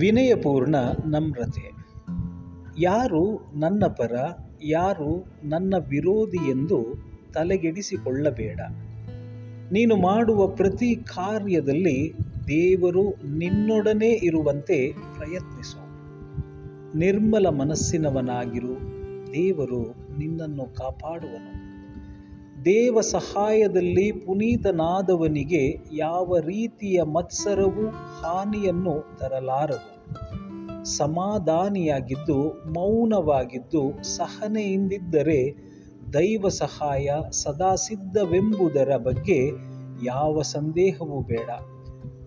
ವಿನಯಪೂರ್ಣ ನಮ್ರತೆ. ಯಾರು ನನ್ನ ಪರ, ಯಾರು ನನ್ನ ವಿರೋಧಿ ಎಂದು ತಲೆಗೆಡಿಸಿಕೊಳ್ಳಬೇಡ. ನೀನು ಮಾಡುವ ಪ್ರತಿ ಕಾರ್ಯದಲ್ಲಿ ದೇವರು ನಿನ್ನೊಡನೆ ಇರುವಂತೆ ಪ್ರಯತ್ನಿಸು. ನಿರ್ಮಲ ಮನಸ್ಸಿನವನಾಗಿರು, ದೇವರು ನಿನ್ನನ್ನು ಕಾಪಾಡುವನು. ದೇವ ಸಹಾಯದಲ್ಲಿ ಪುನೀತನಾದವನಿಗೆ ಯಾವ ರೀತಿಯ ಮತ್ಸರವೂ ಹಾನಿಯನ್ನು ತರಲಾರದು. ಸಮಾಧಾನಿಯಾಗಿದ್ದು, ಮೌನವಾಗಿದ್ದು, ಸಹನೆಯಿಂದಿದ್ದರೆ ದೈವ ಸಹಾಯ ಸದಾ ಸಿದ್ಧವೆಂಬುದರ ಬಗ್ಗೆ ಯಾವ ಸಂದೇಹವೂ ಬೇಡ.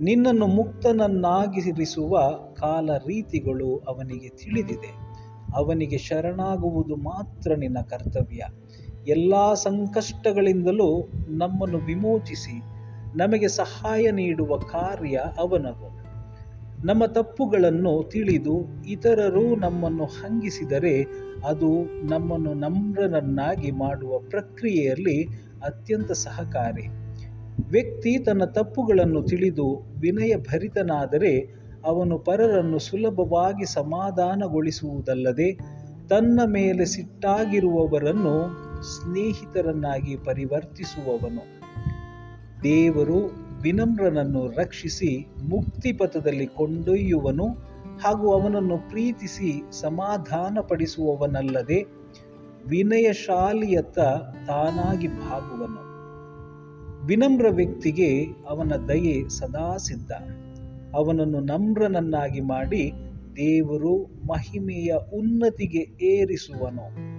ನಿನ್ನನ್ನು ಮುಕ್ತನನ್ನಾಗಿರಿಸುವ ಕಾಲ ರೀತಿಗಳು ಅವನಿಗೆ ತಿಳಿದಿದೆ. ಅವನಿಗೆ ಶರಣಾಗುವುದು ಮಾತ್ರ ನಿನ್ನ ಕರ್ತವ್ಯ. ಎಲ್ಲ ಸಂಕಷ್ಟಗಳಿಂದಲೂ ನಮ್ಮನ್ನು ವಿಮೋಚಿಸಿ ನಮಗೆ ಸಹಾಯ ನೀಡುವ ಕಾರ್ಯ ಅವನದು. ನಮ್ಮ ತಪ್ಪುಗಳನ್ನು ತಿಳಿದು ಇತರರು ನಮ್ಮನ್ನು ಹಂಗಿಸಿದರೆ ಅದು ನಮ್ಮನ್ನು ನಮ್ರನನ್ನಾಗಿ ಮಾಡುವ ಪ್ರಕ್ರಿಯೆಯಲ್ಲಿ ಅತ್ಯಂತ ಸಹಕಾರಿ. ವ್ಯಕ್ತಿ ತನ್ನ ತಪ್ಪುಗಳನ್ನು ತಿಳಿದು ವಿನಯ ಭರಿತನಾದರೆ ಅವನು ಪರರನ್ನು ಸುಲಭವಾಗಿ ಸಮಾಧಾನಗೊಳಿಸುವುದಲ್ಲದೆ ತನ್ನ ಮೇಲೆ ಸಿಟ್ಟಾಗಿರುವವರನ್ನು ಸ್ನೇಹಿತರನ್ನಾಗಿ ಪರಿವರ್ತಿಸುವವನು. ದೇವರು ವಿನಮ್ರನನ್ನು ರಕ್ಷಿಸಿ ಮುಕ್ತಿಪಥದಲ್ಲಿ ಕೊಂಡೊಯ್ಯುವನು ಹಾಗೂ ಅವನನ್ನು ಪ್ರೀತಿಸಿ ಸಮಾಧಾನಪಡಿಸುವವನಲ್ಲದೆ ವಿನಯಶಾಲಿಯತ್ತ ತಾನಾಗಿ ಭಾಗುವನು ವಿನಮ್ರ ವ್ಯಕ್ತಿಗೆ ಅವನ ದಯೆ ಸದಾ ಸಿದ್ಧ. ಅವನನ್ನು ನಮ್ರನನ್ನಾಗಿ ಮಾಡಿ ದೇವರು ಮಹಿಮೆಯ ಉನ್ನತಿಗೆ ಏರಿಸುವನು.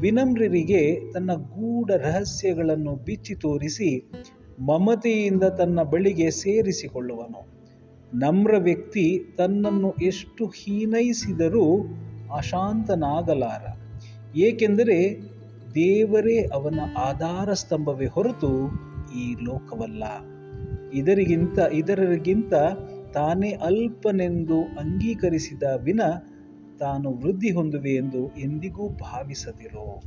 ವಿನಮ್ರರಿಗೆ ತನ್ನ ಗೂಢ ರಹಸ್ಯಗಳನ್ನು ಬಿಚ್ಚಿ ತೋರಿಸಿ ಮಮತೆಯಿಂದ ತನ್ನ ಬಳಿಗೆ ಸೇರಿಸಿಕೊಳ್ಳುವನು. ನಮ್ರ ವ್ಯಕ್ತಿ ತನ್ನನ್ನು ಎಷ್ಟು ಹೀನೈಸಿದರೂ ಅಶಾಂತನಾಗಲಾರ. ಏಕೆಂದರೆ ದೇವರೇ ಅವನ ಆಧಾರ ಸ್ತಂಭವೇ ಹೊರತು ಈ ಲೋಕವಲ್ಲ. ಇದರಿಗಿಂತ ಇದರಗಿಂತ ತಾನೇ ಅಲ್ಪನೆಂದು ಅಂಗೀಕರಿಸಿದ ವಿನ ತಾನು ವೃದ್ಧಿ ಹೊಂದುವೆ ಎಂದು ಎಂದಿಗೂ ಭಾವಿಸದಿರೋ.